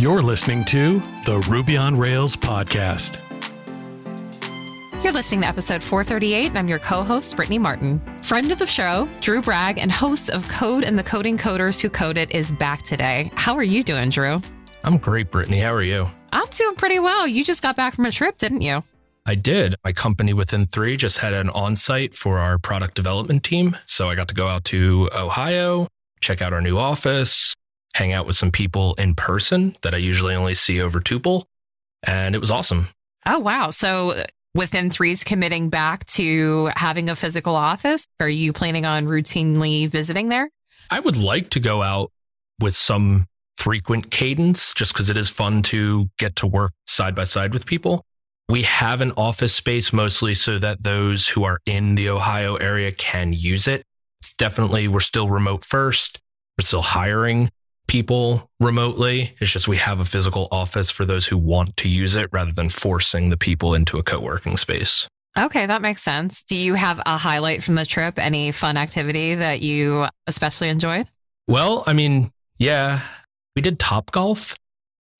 You're listening to the Ruby on Rails podcast. You're listening to episode 438, and I'm your co host, Brittany Martin. Friend of the show, Drew Bragg, and host of Code and the Coding Coders Who Code It is back today. How are you doing, Drew? I'm great, Brittany. How are you? I'm doing pretty well. You just got back from a trip, didn't you? I did. My company within three just had an on site for our product development team. So I got to go out to Ohio, check out our new office, hang out with some people in person that I usually only see over Tuple. And it was awesome. Oh, wow. So uh, within three's committing back to having a physical office. Are you planning on routinely visiting there? I would like to go out with some frequent cadence just because it is fun to get to work side by side with people. We have an office space mostly so that those who are in the Ohio area can use it. It's definitely, we're still remote first. We're still hiring people remotely. It's just we have a physical office for those who want to use it rather than forcing the people into a co working space. Okay, that makes sense. Do you have a highlight from the trip? Any fun activity that you especially enjoyed? Well, I mean, yeah, we did top golf.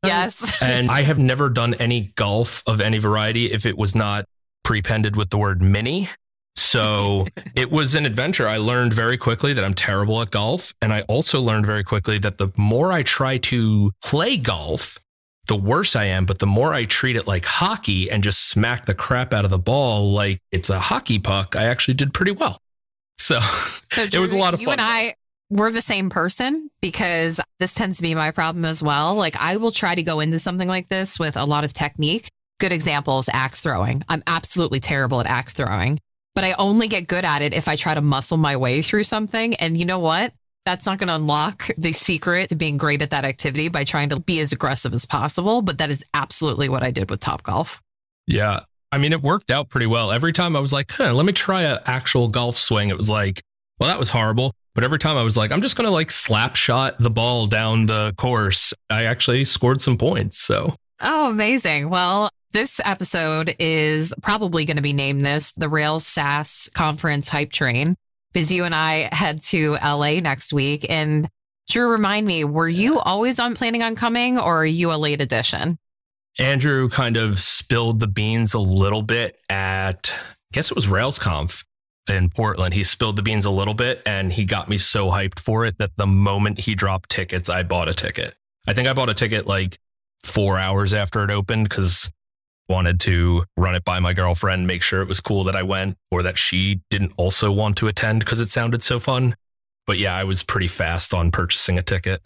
Yes. and I have never done any golf of any variety if it was not prepended with the word mini. So it was an adventure. I learned very quickly that I'm terrible at golf. And I also learned very quickly that the more I try to play golf, the worse I am. But the more I treat it like hockey and just smack the crap out of the ball like it's a hockey puck, I actually did pretty well. So, so Drew, it was a lot of you fun. You and I, we're the same person because this tends to be my problem as well. Like I will try to go into something like this with a lot of technique. Good example is axe throwing. I'm absolutely terrible at axe throwing but I only get good at it if I try to muscle my way through something. And you know what? That's not going to unlock the secret to being great at that activity by trying to be as aggressive as possible. But that is absolutely what I did with Top Golf. Yeah. I mean, it worked out pretty well. Every time I was like, huh, let me try an actual golf swing. It was like, well, that was horrible. But every time I was like, I'm just going to like slap shot the ball down the course, I actually scored some points. So, oh, amazing. Well, this episode is probably going to be named this the Rails SaaS Conference Hype Train because you and I head to LA next week. And Drew, remind me, were you always on planning on coming or are you a late addition? Andrew kind of spilled the beans a little bit at, I guess it was RailsConf in Portland. He spilled the beans a little bit and he got me so hyped for it that the moment he dropped tickets, I bought a ticket. I think I bought a ticket like four hours after it opened because wanted to run it by my girlfriend, make sure it was cool that I went or that she didn't also want to attend because it sounded so fun. But yeah, I was pretty fast on purchasing a ticket.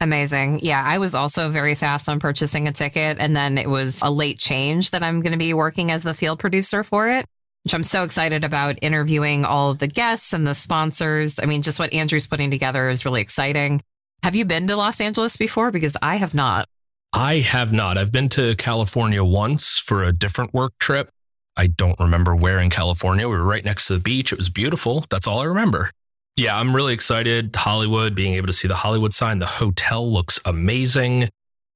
Amazing. Yeah, I was also very fast on purchasing a ticket. And then it was a late change that I'm going to be working as the field producer for it, which I'm so excited about interviewing all of the guests and the sponsors. I mean, just what Andrew's putting together is really exciting. Have you been to Los Angeles before? Because I have not. I have not. I've been to California once for a different work trip. I don't remember where in California. We were right next to the beach. It was beautiful. That's all I remember. Yeah, I'm really excited. Hollywood, being able to see the Hollywood sign. The hotel looks amazing.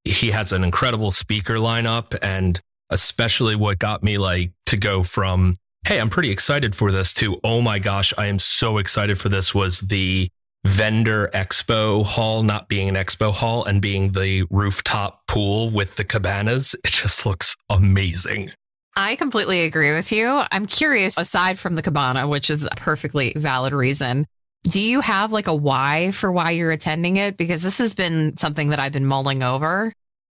He has an incredible speaker lineup. And especially what got me like to go from, hey, I'm pretty excited for this to, oh my gosh, I am so excited for this was the vendor expo hall not being an expo hall and being the rooftop pool with the cabanas. It just looks amazing. I completely agree with you. I'm curious, aside from the cabana, which is a perfectly valid reason, do you have like a why for why you're attending it? Because this has been something that I've been mulling over.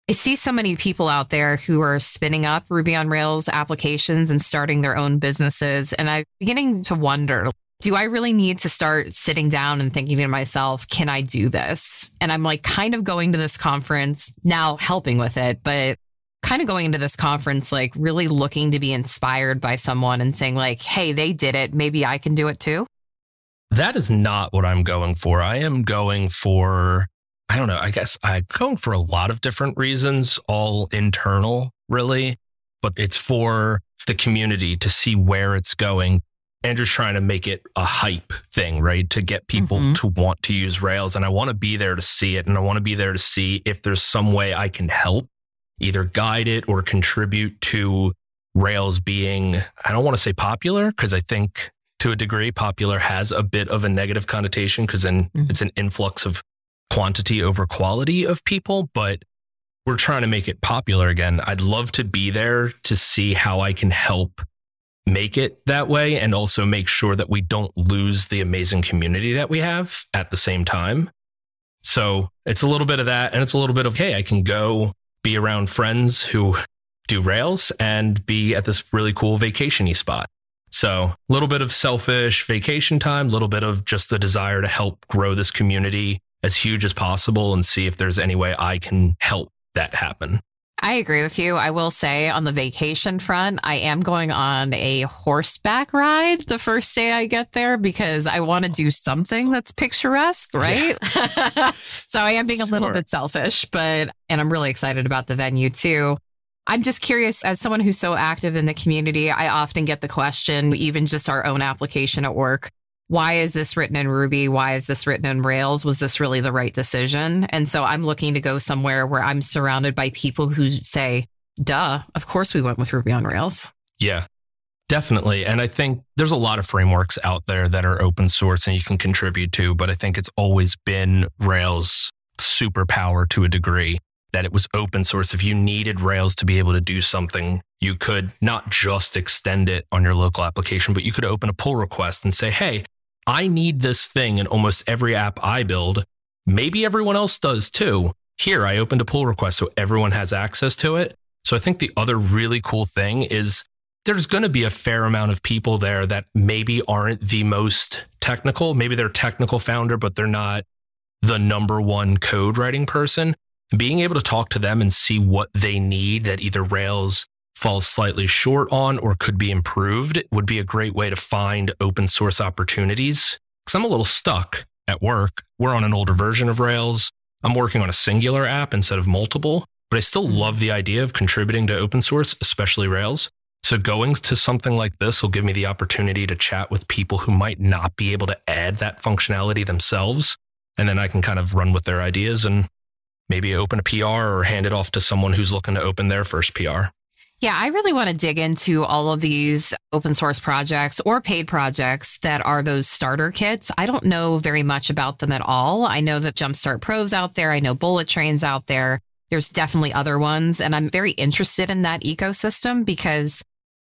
I see so many people out there who are spinning up Ruby on Rails applications and starting their own businesses. And I'm beginning to wonder do I really need to start sitting down and thinking to myself, can I do this? And I'm like kind of going to this conference now, helping with it, but kind of going into this conference, like really looking to be inspired by someone and saying, like, hey, they did it. Maybe I can do it too. That is not what I'm going for. I am going for, I don't know, I guess I'm going for a lot of different reasons, all internal, really, but it's for the community to see where it's going, Andrew's trying to make it a hype thing, right? To get people mm-hmm. to want to use Rails. And I want to be there to see it. And I want to be there to see if there's some way I can help either guide it or contribute to Rails being, I don't want to say popular, because I think to a degree, popular has a bit of a negative connotation because then mm-hmm. it's an influx of quantity over quality of people. But we're trying to make it popular again. I'd love to be there to see how I can help make it that way and also make sure that we don't lose the amazing community that we have at the same time. So it's a little bit of that. And it's a little bit of, hey, I can go be around friends who do Rails and be at this really cool vacationy spot. So a little bit of selfish vacation time, a little bit of just the desire to help grow this community as huge as possible and see if there's any way I can help that happen. I agree with you. I will say on the vacation front, I am going on a horseback ride the first day I get there because I want to do something that's picturesque, right? Yeah. so I am being a little sure. bit selfish, but, and I'm really excited about the venue too. I'm just curious, as someone who's so active in the community, I often get the question, even just our own application at work, why is this written in Ruby? Why is this written in Rails? Was this really the right decision? And so I'm looking to go somewhere where I'm surrounded by people who say, duh, of course we went with Ruby on Rails. Yeah, definitely. And I think there's a lot of frameworks out there that are open source and you can contribute to, but I think it's always been Rails superpower to a degree that it was open source. If you needed Rails to be able to do something, you could not just extend it on your local application, but you could open a pull request and say, hey, I need this thing in almost every app I build. Maybe everyone else does too. Here, I opened a pull request so everyone has access to it. So I think the other really cool thing is there's going to be a fair amount of people there that maybe aren't the most technical. Maybe they're technical founder, but they're not the number one code writing person being able to talk to them and see what they need that either Rails falls slightly short on or could be improved would be a great way to find open source opportunities. Because I'm a little stuck at work. We're on an older version of Rails. I'm working on a singular app instead of multiple, but I still hmm. love the idea of contributing to open source, especially Rails. So going to something like this will give me the opportunity to chat with people who might not be able to add that functionality themselves. And then I can kind of run with their ideas and maybe open a PR or hand it off to someone who's looking to open their first PR. Yeah, I really want to dig into all of these open source projects or paid projects that are those starter kits. I don't know very much about them at all. I know that Jumpstart Pro's out there, I know Bullet Train's out there. There's definitely other ones. And I'm very interested in that ecosystem because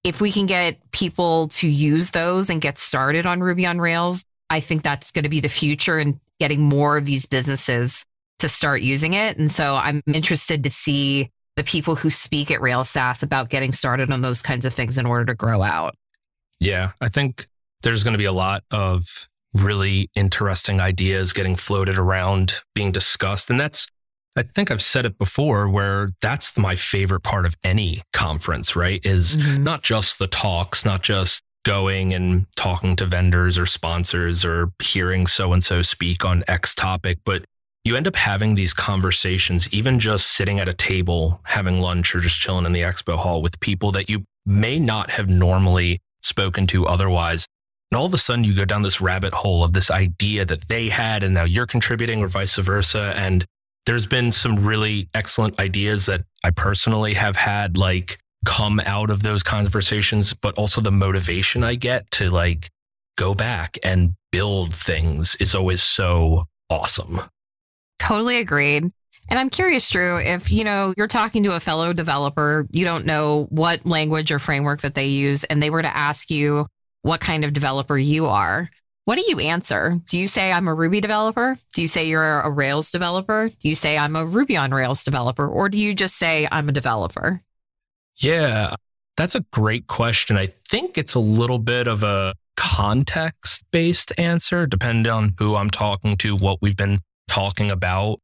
if we can get people to use those and get started on Ruby on Rails, I think that's going to be the future and getting more of these businesses to start using it. And so I'm interested to see the people who speak at Rails SaaS about getting started on those kinds of things in order to grow out. Yeah, I think there's going to be a lot of really interesting ideas getting floated around, being discussed. And that's, I think I've said it before, where that's my favorite part of any conference, right? Is mm-hmm. not just the talks, not just going and talking to vendors or sponsors or hearing so and so speak on X topic, but you end up having these conversations, even just sitting at a table, having lunch, or just chilling in the expo hall with people that you may not have normally spoken to otherwise. And all of a sudden, you go down this rabbit hole of this idea that they had, and now you're contributing, or vice versa. And there's been some really excellent ideas that I personally have had, like, come out of those conversations, but also the motivation I get to like go back and build things is always so awesome. Totally agreed. And I'm curious, Drew, if you know you're talking to a fellow developer, you don't know what language or framework that they use, and they were to ask you what kind of developer you are, what do you answer? Do you say I'm a Ruby developer? Do you say you're a Rails developer? Do you say I'm a Ruby on Rails developer? Or do you just say I'm a developer? Yeah, that's a great question. I think it's a little bit of a context based answer, depending on who I'm talking to, what we've been talking about.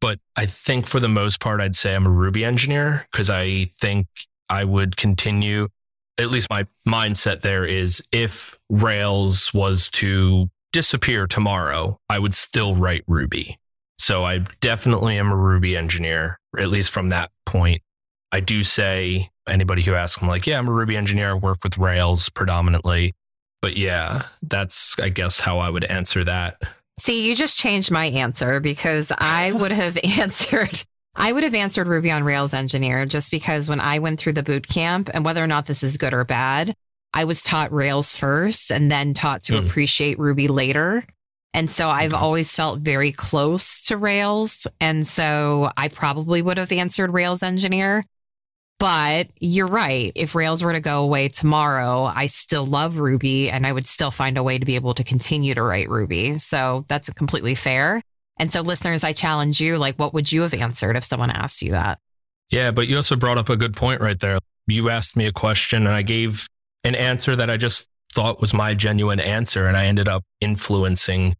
But I think for the most part, I'd say I'm a Ruby engineer because I think I would continue. At least my mindset there is if Rails was to disappear tomorrow, I would still write Ruby. So I definitely am a Ruby engineer, at least from that point. I do say anybody who asks, I'm like, yeah, I'm a Ruby engineer, I work with Rails predominantly. But yeah, that's, I guess, how I would answer that. See, you just changed my answer because I would have answered. I would have answered Ruby on Rails engineer just because when I went through the boot camp and whether or not this is good or bad, I was taught Rails first and then taught to mm. appreciate Ruby later. And so I've Okay. always felt very close to Rails. And so I probably would have answered Rails engineer. But you're right. If Rails were to go away tomorrow, I still love Ruby and I would still find a way to be able to continue to write Ruby. So that's completely fair. And so, listeners, I challenge you like, what would you have answered if someone asked you that? Yeah, but you also brought up a good point right there. You asked me a question and I gave an answer that I just thought was my genuine answer. And I ended up influencing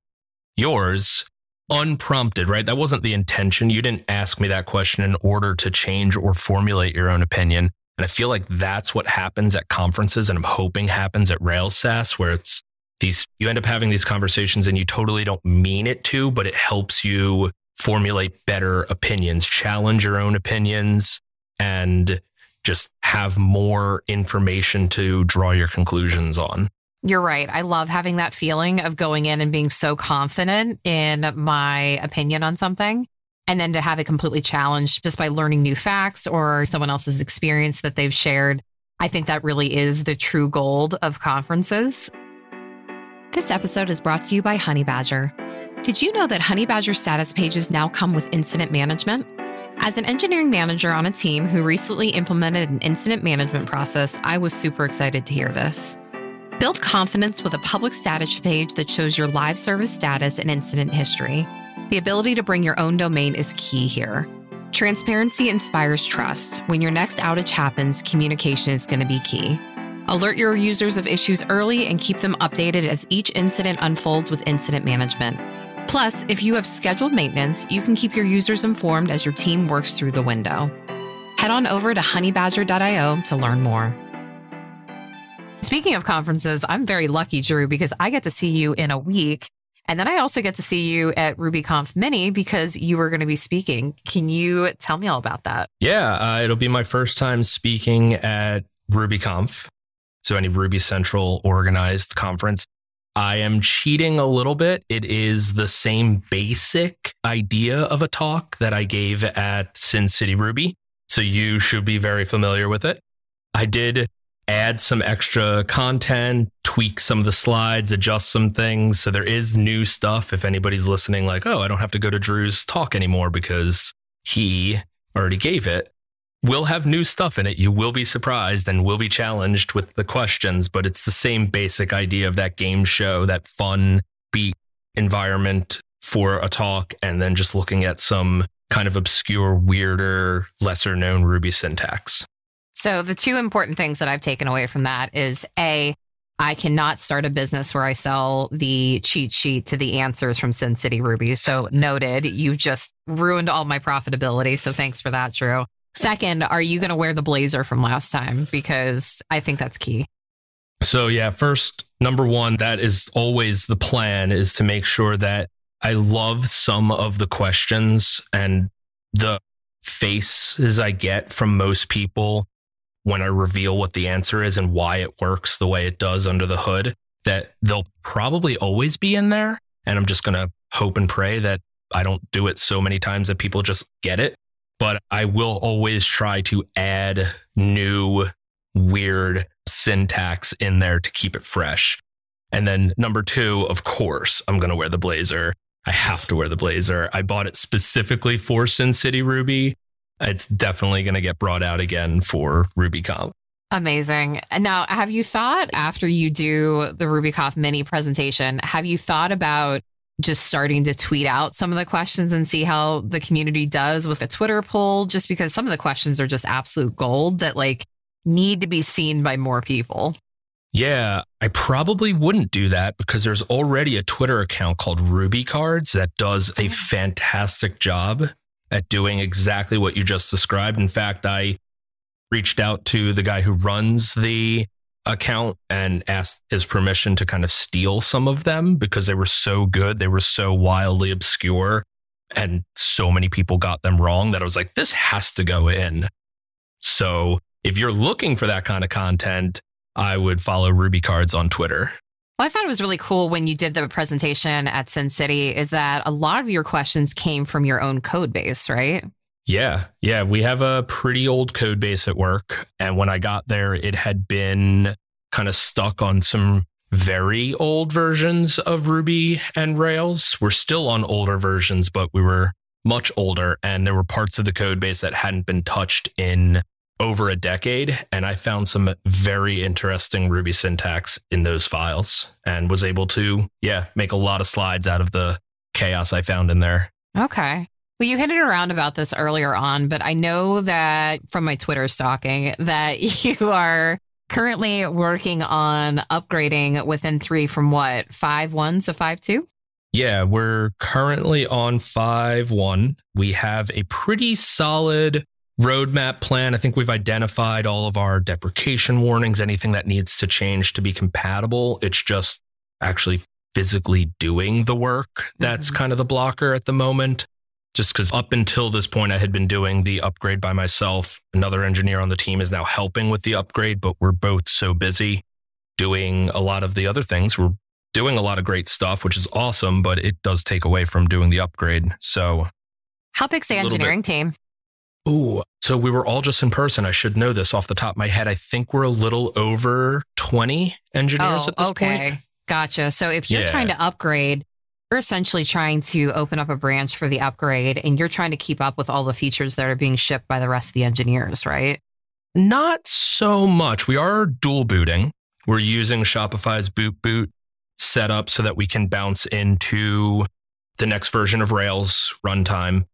yours unprompted, right? That wasn't the intention. You didn't ask me that question in order to change or formulate your own opinion. And I feel like that's what happens at conferences and I'm hoping happens at Rails SaaS, where it's these, you end up having these conversations and you totally don't mean it to, but it helps you formulate better opinions, challenge your own opinions, and just have more information to draw your conclusions on. You're right. I love having that feeling of going in and being so confident in my opinion on something. And then to have it completely challenged just by learning new facts or someone else's experience that they've shared. I think that really is the true gold of conferences. This episode is brought to you by Honeybadger. Did you know that Honeybadger status pages now come with incident management? As an engineering manager on a team who recently implemented an incident management process, I was super excited to hear this. Build confidence with a public status page that shows your live service status and incident history. The ability to bring your own domain is key here. Transparency inspires trust. When your next outage happens, communication is going to be key. Alert your users of issues early and keep them updated as each incident unfolds with incident management. Plus, if you have scheduled maintenance, you can keep your users informed as your team works through the window. Head on over to honeybadger.io to learn more. Speaking of conferences, I'm very lucky, Drew, because I get to see you in a week. And then I also get to see you at RubyConf Mini because you were going to be speaking. Can you tell me all about that? Yeah, uh, it'll be my first time speaking at RubyConf. So, any Ruby Central organized conference. I am cheating a little bit. It is the same basic idea of a talk that I gave at Sin City Ruby. So, you should be very familiar with it. I did add some extra content, tweak some of the slides, adjust some things. So, there is new stuff. If anybody's listening, like, oh, I don't have to go to Drew's talk anymore because he already gave it We'll have new stuff in it. You will be surprised and will be challenged with the questions, but it's the same basic idea of that game show, that fun beat environment for a talk, and then just looking at some kind of obscure, weirder, lesser known Ruby syntax. So, the two important things that I've taken away from that is A, I cannot start a business where I sell the cheat sheet to the answers from Sin City Ruby. So, noted, you just ruined all my profitability. So, thanks for that, Drew. Second, are you going to wear the blazer from last time? Because I think that's key. So yeah, first number one, that is always the plan is to make sure that I love some of the questions and the faces I get from most people when I reveal what the answer is and why it works the way it does under the hood, that they'll probably always be in there. And I'm just going to hope and pray that I don't do it so many times that people just get it. But I will always try to add new, weird syntax in there to keep it fresh. And then number two, of course, I'm going to wear the blazer. I have to wear the blazer. I bought it specifically for Sin City Ruby. It's definitely going to get brought out again for RubyConf. Amazing. And Now, have you thought after you do the RubyConf mini presentation, have you thought about just starting to tweet out some of the questions and see how the community does with a Twitter poll? Just because some of the questions are just absolute gold that like need to be seen by more people. Yeah, I probably wouldn't do that because there's already a Twitter account called Ruby Cards that does a oh. fantastic job at doing exactly what you just described. In fact, I reached out to the guy who runs the account and asked his permission to kind of steal some of them because they were so good. They were so wildly obscure and so many people got them wrong that I was like, this has to go in. So if you're looking for that kind of content, I would follow Ruby Cards on Twitter. Well, I thought it was really cool when you did the presentation at Sin City is that a lot of your questions came from your own code base, right? Yeah. Yeah. We have a pretty old code base at work. And when I got there, it had been kind of stuck on some very old versions of Ruby and Rails. We're still on older versions, but we were much older and there were parts of the code base that hadn't been touched in over a decade. And I found some very interesting Ruby syntax in those files and was able to, yeah, make a lot of slides out of the chaos I found in there. Okay. Well, you hinted around about this earlier on, but I know that from my Twitter stalking that you are currently working on upgrading within three from what, five one to five two? Yeah, we're currently on five one. We have a pretty solid roadmap plan. I think we've identified all of our deprecation warnings, anything that needs to change to be compatible. It's just actually physically doing the work that's mm-hmm. kind of the blocker at the moment. Just because up until this point, I had been doing the upgrade by myself. Another engineer on the team is now helping with the upgrade, but we're both so busy doing a lot of the other things. We're doing a lot of great stuff, which is awesome, but it does take away from doing the upgrade. So, how big's the engineering bit, team? Ooh, so we were all just in person. I should know this off the top of my head. I think we're a little over 20 engineers oh, at this point. Oh, okay. point. Gotcha. So if you're yeah. trying to upgrade, you're essentially trying to open up a branch for the upgrade and you're trying to keep up with all the features that are being shipped by the rest of the engineers, right? Not so much. We are dual booting. We're using Shopify's bootboot setup so that we can bounce into the next version of Rails runtime.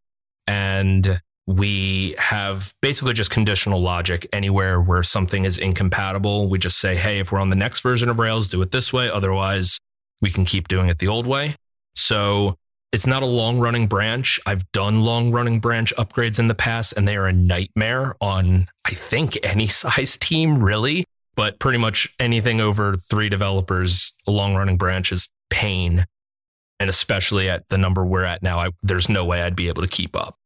And we have basically just conditional logic anywhere where something is incompatible. We just say, hey, if we're on the next version of Rails, do it this way. Otherwise, we can keep doing it the old way. So it's not a long running branch. I've done long running branch upgrades in the past, and they are a nightmare on, I think, any size team, really. But pretty much anything over three developers, a long running branch is pain. And especially at the number we're at now, I, there's no way I'd be able to keep up.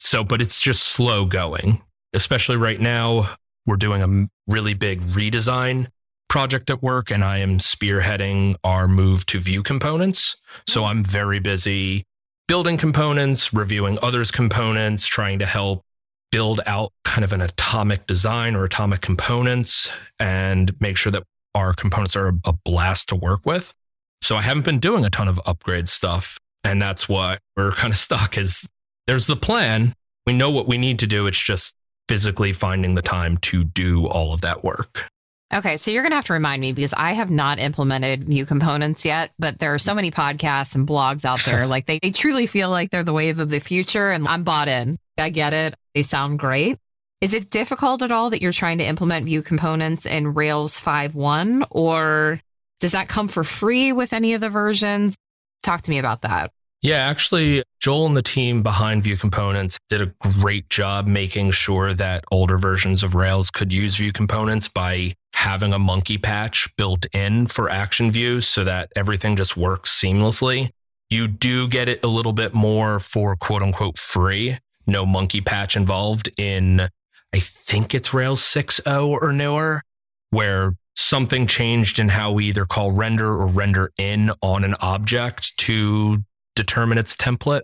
So, but it's just slow going, especially right now. We're doing a really big redesign project at work, and I am spearheading our move to View components. So hmm. I'm very busy building components, reviewing others' components, trying to help build out kind of an atomic design or atomic components and make sure that our components are a blast to work with. So I haven't been doing a ton of upgrade stuff. And that's what we're kind of stuck is there's the plan. We know what we need to do. It's just physically finding the time to do all of that work. Okay, so you're going to have to remind me because I have not implemented View components yet, but there are so many podcasts and blogs out there. like they, they truly feel like they're the wave of the future, and I'm bought in. I get it. They sound great. Is it difficult at all that you're trying to implement View components in Rails 5.1, or does that come for free with any of the versions? Talk to me about that. Yeah, actually, Joel and the team behind View Components did a great job making sure that older versions of Rails could use View Components by having a monkey patch built in for Action View so that everything just works seamlessly. You do get it a little bit more for quote unquote free, no monkey patch involved in, I think it's Rails 6.0 or newer, where something changed in how we either call render or render in on an object to determine its template.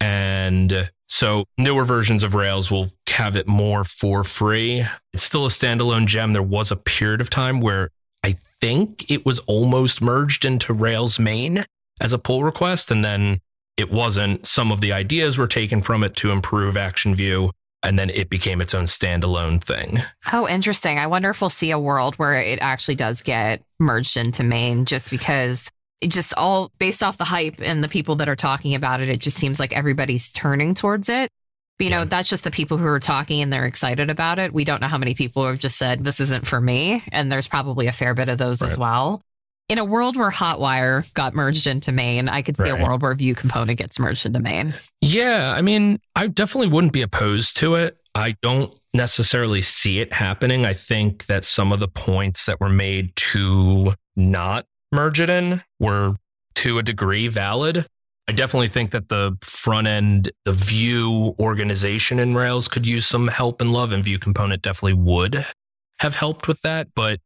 And so newer versions of Rails will have it more for free. It's still a standalone gem. There was a period of time where I think it was almost merged into Rails main as a pull request. And then it wasn't. Some of the ideas were taken from it to improve Action View. And then it became its own standalone thing. Oh, interesting. I wonder if we'll see a world where it actually does get merged into main just because it just all based off the hype and the people that are talking about it, it just seems like everybody's turning towards it. But, you know, that's just the people who are talking and they're excited about it. We don't know how many people have just said, this isn't for me. And there's probably a fair bit of those right. as well. In a world where Hotwire got merged into main, I could see right. a world where View component gets merged into main. Yeah. I mean, I definitely wouldn't be opposed to it. I don't necessarily see it happening. I think that some of the points that were made to not merge it in were to a degree valid. I definitely think that the front end, the view organization in Rails could use some help and love, and view component definitely would have helped with that. But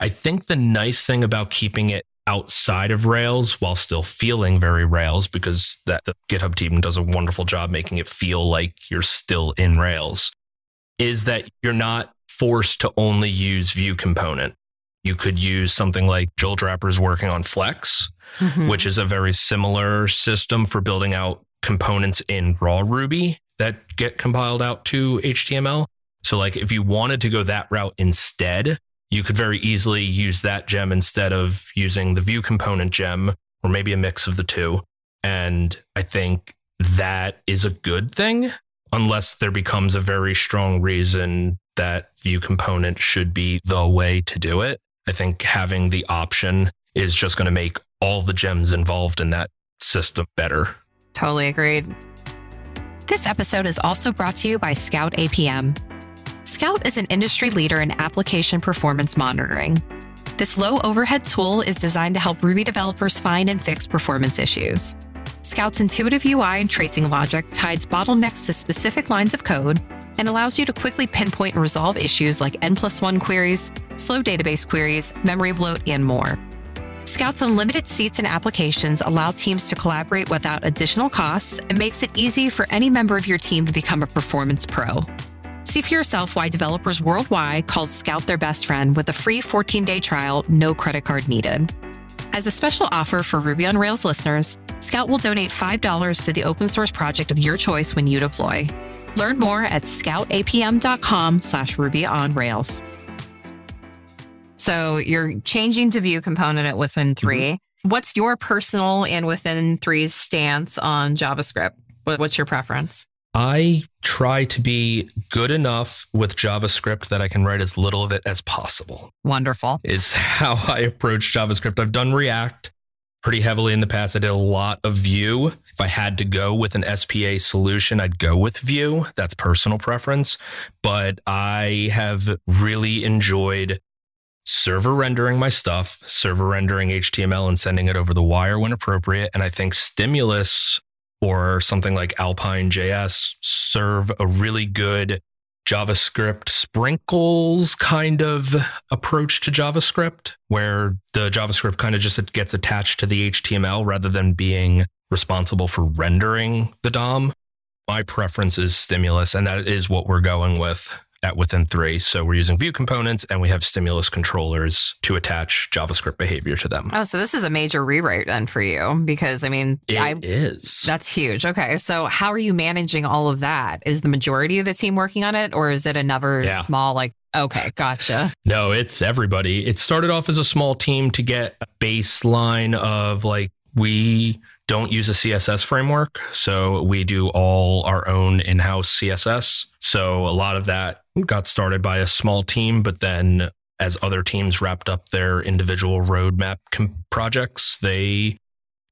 I think the nice thing about keeping it outside of Rails while still feeling very Rails, because that the GitHub team does a wonderful job making it feel like you're still in Rails, is that you're not forced to only use view component You could use something like Joel Drapper's working on Phlex, Mhm. which is a very similar system for building out components in raw Ruby that get compiled out to HTML. So, like, if you wanted to go that route instead, you could very easily use that gem instead of using the view component gem, or maybe a mix of the two. And I think that is a good thing, unless there becomes a very strong reason that view component should be the way to do it. I think having the option is just going to make all the gems involved in that system better. Totally agreed. This episode is also brought to you by Scout APM. Scout is an industry leader in application performance monitoring. This low overhead tool is designed to help Ruby developers find and fix performance issues. Scout's intuitive UI and tracing logic ties bottlenecks to specific lines of code and allows you to quickly pinpoint and resolve issues like N plus one queries, slow database queries, memory bloat, and more. Scout's unlimited seats and applications allow teams to collaborate without additional costs and makes it easy for any member of your team to become a performance pro. See for yourself why developers worldwide call Scout their best friend with a free 14-day trial, no credit card needed. As a special offer for Ruby on Rails listeners, Scout will donate $5 to the open source project of your choice when you deploy. Learn more at scoutapm.com slash Ruby on Rails. So you're changing to view component at within mm-hmm. 3 What's your personal and within three's stance on JavaScript? What's your preference? I try to be good enough with JavaScript that I can write as little of it as possible. Wonderful. is how I approach JavaScript. I've done React pretty heavily in the past. I did a lot of Vue. If I had to go with an SPA solution, I'd go with Vue. That's personal preference. But I have really enjoyed server rendering my stuff, server rendering HTML and sending it over the wire when appropriate. And I think Stimulus or something like Alpine JS serve a really good JavaScript sprinkles kind of approach to JavaScript, where the JavaScript kind of just gets attached to the HTML rather than being responsible for rendering the DOM. My preference is Stimulus, and that is what we're going with at Within 3. So we're using View components and we have Stimulus controllers to attach JavaScript behavior to them. Oh, so this is a major rewrite then for you because I mean, It I is. that's huge. Okay, so how are you managing all of that? Is the majority of the team working on it, or is it another Yeah. small like? Okay, gotcha. No, it's everybody. It started off as a small team to get a baseline of like, we don't use a CSS framework. So we do all our own in house CSS. So a lot of that got started by a small team, but then as other teams wrapped up their individual roadmap com- projects, they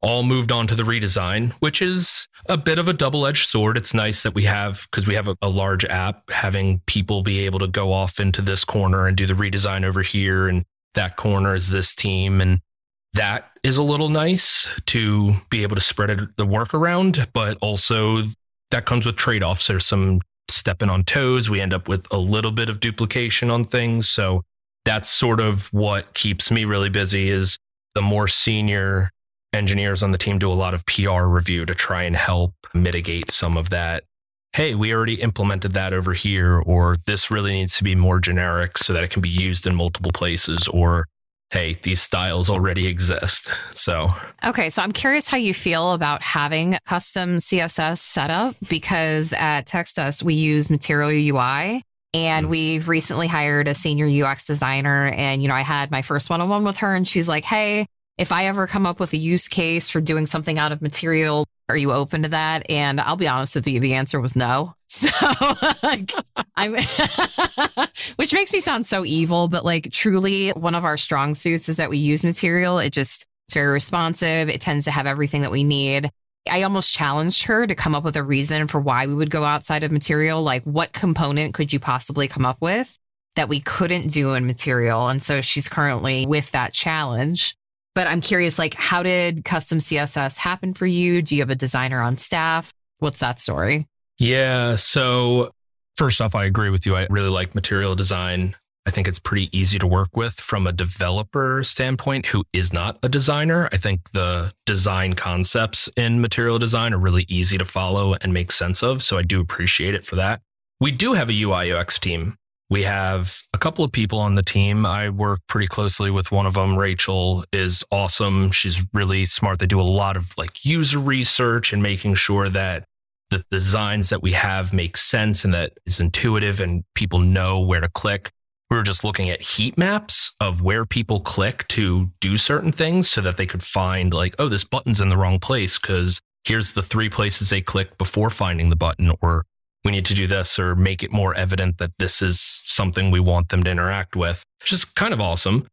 all moved on to the redesign, which is a bit of a double edged sword. It's nice that we have, because we have a, a large app, having people be able to go off into this corner and do the redesign over here, and that corner is this team. And that is a little nice to be able to spread it, the work around, but also that comes with trade offs. There's some stepping on toes. We end up with a little bit of duplication on things. So that's sort of what keeps me really busy is the more senior engineers on the team do a lot of PR review to try and help mitigate some of that. Hey, we already implemented that over here, or this really needs to be more generic so that it can be used in multiple places, or hey, these styles already exist. So, Okay, so I'm curious how you feel about having custom CSS setup because at TextUs we use Material UI and Mhm. we've recently hired a senior UX designer and you know I had my first one-on-one with her and she's like, "Hey, if I ever come up with a use case for doing something out of material, are you open to that?" And I'll be honest with you, the answer was no. So like, I'm which makes me sound so evil, but like truly one of our strong suits is that we use material. It just it's very responsive. It tends to have everything that we need. I almost challenged her to come up with a reason for why we would go outside of material. Like, what component could you possibly come up with that we couldn't do in material? And so she's currently with that challenge. But I'm curious, like, how did custom CSS happen for you? Do you have a designer on staff? What's that story? yeah. So, first off, I agree with you. I really like material design. I think it's pretty easy to work with from a developer standpoint who is not a designer. I think the design concepts in material design are really easy to follow and make sense of. So I do appreciate it for that. We do have a UI UX team. We have a couple of people on the team. I work pretty closely with one of them. Rachel is awesome. She's really smart. They do a lot of like user research and making sure that the designs that we have make sense and that it's intuitive and people know where to click. We were just looking at heat maps of where people click to do certain things so that they could find like, oh, this button's in the wrong place because here's the three places they clicked before finding the button or we need to do this or make it more evident that this is something we want them to interact with, which is kind of awesome.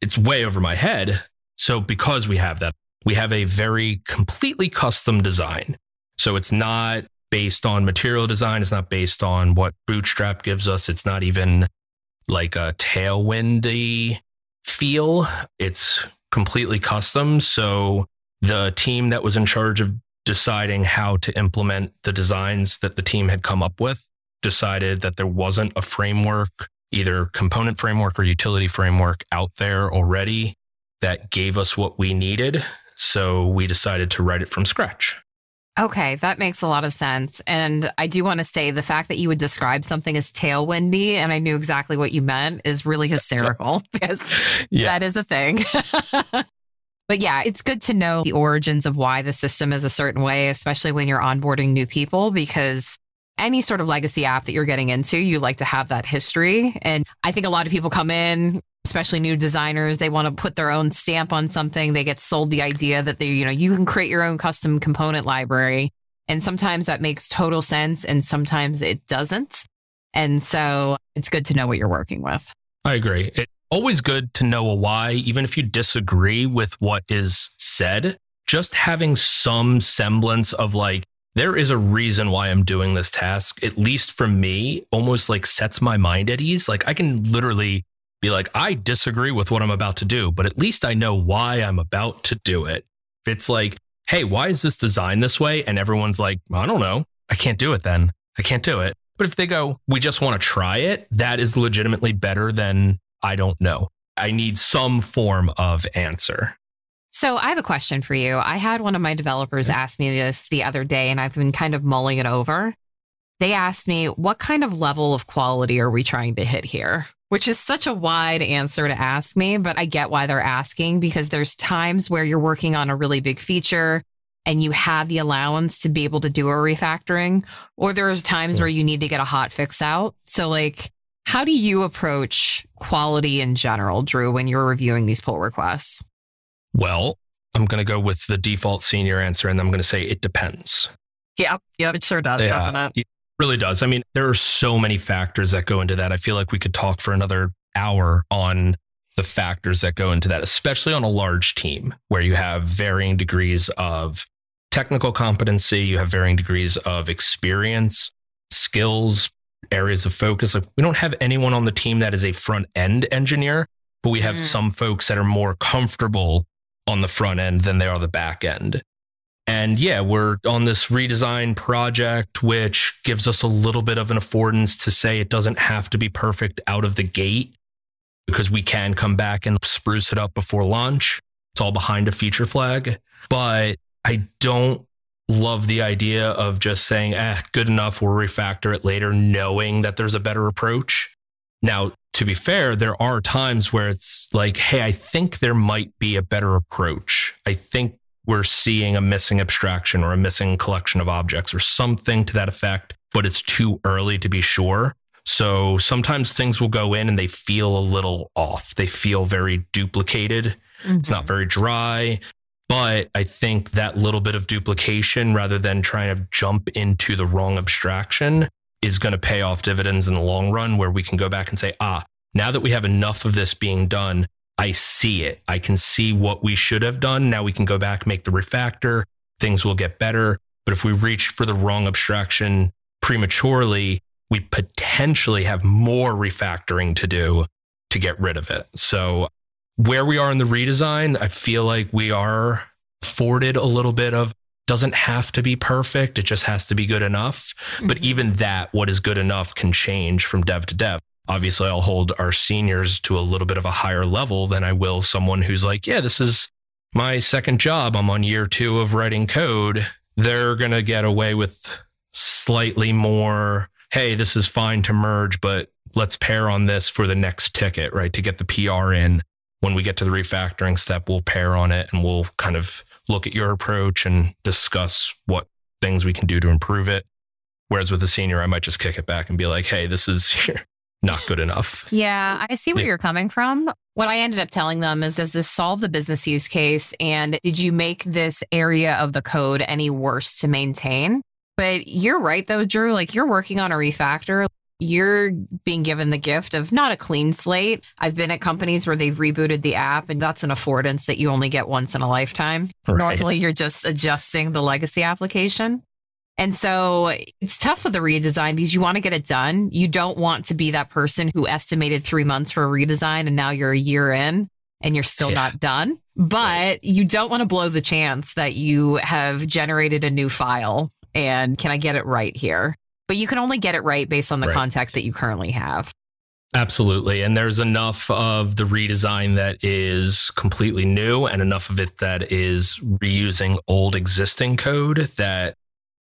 It's way over my head. So, because we have that, we have a very completely custom design. So, it's not based on material design, it's not based on what Bootstrap gives us, it's not even like a tailwindy feel. It's completely custom. So, the team that was in charge of deciding how to implement the designs that the team had come up with, decided that there wasn't a framework, either component framework or utility framework out there already that gave us what we needed. So we decided to write it from scratch. Okay, that makes a lot of sense. And I do want to say the fact that you would describe something as tailwindy and I knew exactly what you meant is really hysterical because yeah. that is a thing. But yeah, it's good to know the origins of why the system is a certain way, especially when you're onboarding new people, because any sort of legacy app that you're getting into, you like to have that history. And I think a lot of people come in, especially new designers, they want to put their own stamp on something. They get sold the idea that they, you know, you can create your own custom component library. And sometimes that makes total sense and sometimes it doesn't. And so it's good to know what you're working with. I agree. It always good to know a why, even if you disagree with what is said. Just having some semblance of like, there is a reason why I'm doing this task, at least for me, almost like sets my mind at ease. Like I can literally be like, I disagree with what I'm about to do, but at least I know why I'm about to do it. If it's like, hey, why is this designed this way? And everyone's like, I don't know. I can't do it then. I can't do it. But if they go, we just want to try it, that is legitimately better than I don't know. I need some form of answer. So I have a question for you. I had one of my developers ask me this the other day, and I've been kind of mulling it over. They asked me, what kind of level of quality are we trying to hit here? Which is such a wide answer to ask me, but I get why they're asking because there's times where you're working on a really big feature and you have the allowance to be able to do a refactoring, or there's times where you need to get a hot fix out. So, like, how do you approach quality in general, Drew, when you're reviewing these pull requests? Well, I'm going to go with the default senior answer and I'm going to say it depends. Yeah. Yeah. It sure does, yeah, doesn't it? It really does. I mean, there are so many factors that go into that. I feel like we could talk for another hour on the factors that go into that, especially on a large team where you have varying degrees of technical competency, you have varying degrees of experience, skills, areas of focus. Like we don't have anyone on the team that is a front end engineer, but we have mm. some folks that are more comfortable on the front end than they are the back end. And yeah, we're on this redesign project, which gives us a little bit of an affordance to say it doesn't have to be perfect out of the gate because we can come back and spruce it up before launch. It's all behind a feature flag. But I don't love the idea of just saying, eh, good enough, we'll refactor it later, knowing that there's a better approach. Now, to be fair, there are times where it's like, hey, I think there might be a better approach. I think we're seeing a missing abstraction or a missing collection of objects or something to that effect, but it's too early to be sure. So sometimes things will go in and they feel a little off. They feel very duplicated. Mm-hmm. It's not mm-hmm. very dry. But I think that little bit of duplication rather than trying to jump into the wrong abstraction is going to pay off dividends in the long run where we can go back and say, ah, now that we have enough of this being done, I see it. I can see what we should have done. Now we can go back, make the refactor, things will get better. But if we reach for the wrong abstraction prematurely, we potentially have more refactoring to do to get rid of it. So where we are in the redesign, I feel like we are afforded a little bit of doesn't have to be perfect. It just has to be good enough. Mm-hmm. But even that, what is good enough can change from dev to dev. Obviously, I'll hold our seniors to a little bit of a higher level than I will someone who's like, yeah, this is my second job. I'm on year two of writing code. They're going to get away with slightly more, hey, this is fine to merge, but let's pair on this for the next ticket, right? To get the PR in. When we get to the refactoring step, we'll pair on it and we'll kind of look at your approach and discuss what things we can do to improve it. Whereas with a senior, I might just kick it back and be like, hey, this is not good enough. Yeah, I see where Yeah. you're coming from. What I ended up telling them is does this solve the business use case? And did you make this area of the code any worse to maintain? But you're right, though, Drew. Like you're working on a refactor. You're being given the gift of not a clean slate. I've been at companies where they've rebooted the app, and that's an affordance that you only get once in a lifetime. Right. Normally, you're just adjusting the legacy application. And so it's tough with the redesign because you want to get it done. You don't want to be that person who estimated three months for a redesign and now you're a year in and you're still Yeah. not done. But you don't want to blow the chance that you have generated a new file and can I get it right here? But you can only get it right based on the Right. context that you currently have. Absolutely. And there's enough of the redesign that is completely new and enough of it that is reusing old existing code that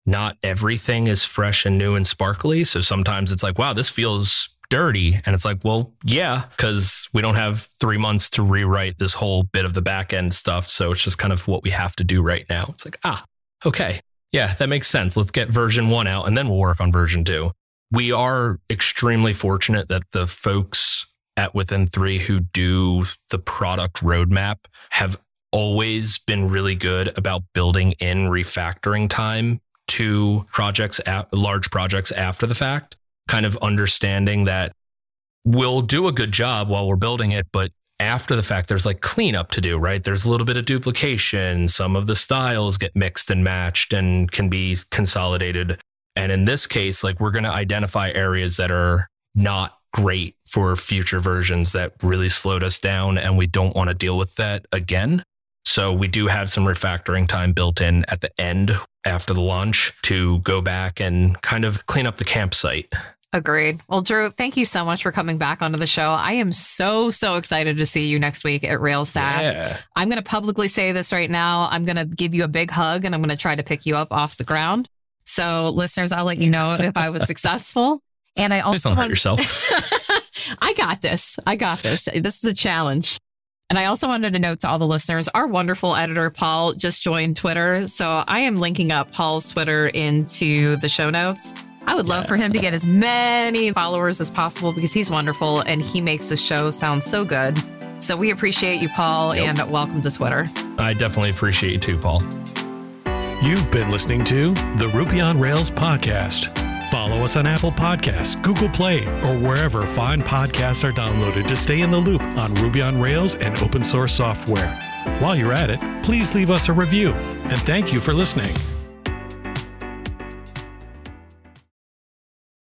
not everything is fresh and new and sparkly. So sometimes it's like, wow, this feels dirty. And it's like, well, yeah, because we don't have three months to rewrite this whole bit of the back end stuff. So it's just kind of what we have to do right now. It's like, ah, okay. Yeah, that makes sense. Let's get version one out and then we'll work on version two we are extremely fortunate that the folks at Within Three who do the product roadmap have always been really good about building in refactoring time to projects, large projects after the fact, kind of understanding that we'll do a good job while we're building it, but after the fact, there's like cleanup to do, right? There's a little bit of duplication. Some of the styles get mixed and matched and can be consolidated. And in this case, like we're going to identify areas that are not great for future versions that really slowed us down. And we don't want to deal with that again. So we do have some refactoring time built in at the end after the launch to go back and kind of clean up the campsite. Agreed. Well, Drew, thank you so much for coming back onto the show. I am so, so excited to see you next week at Rails SaaS. Yeah. I'm going to publicly say this right now. I'm going to give you a big hug and I'm going to try to pick you up off the ground. So, listeners, I'll let you know if I was successful. And I Please also don't hurt yourself. I got this. I got this. This is a challenge. And I also wanted to note to all the listeners, our wonderful editor, Paul, just joined Twitter. So I am linking up Paul's Twitter into the show notes. I would love for him to get as many followers as possible because he's wonderful and he makes the show sound so good. So we appreciate you, Paul, Yep. and welcome to Twitter. I definitely appreciate you too, Paul. You've been listening to the Ruby on Rails podcast. Follow us on Apple Podcasts, Google Play, or wherever fine podcasts are downloaded to stay in the loop on Ruby on Rails and open source software. While you're at it, please leave us a review. And thank you for listening.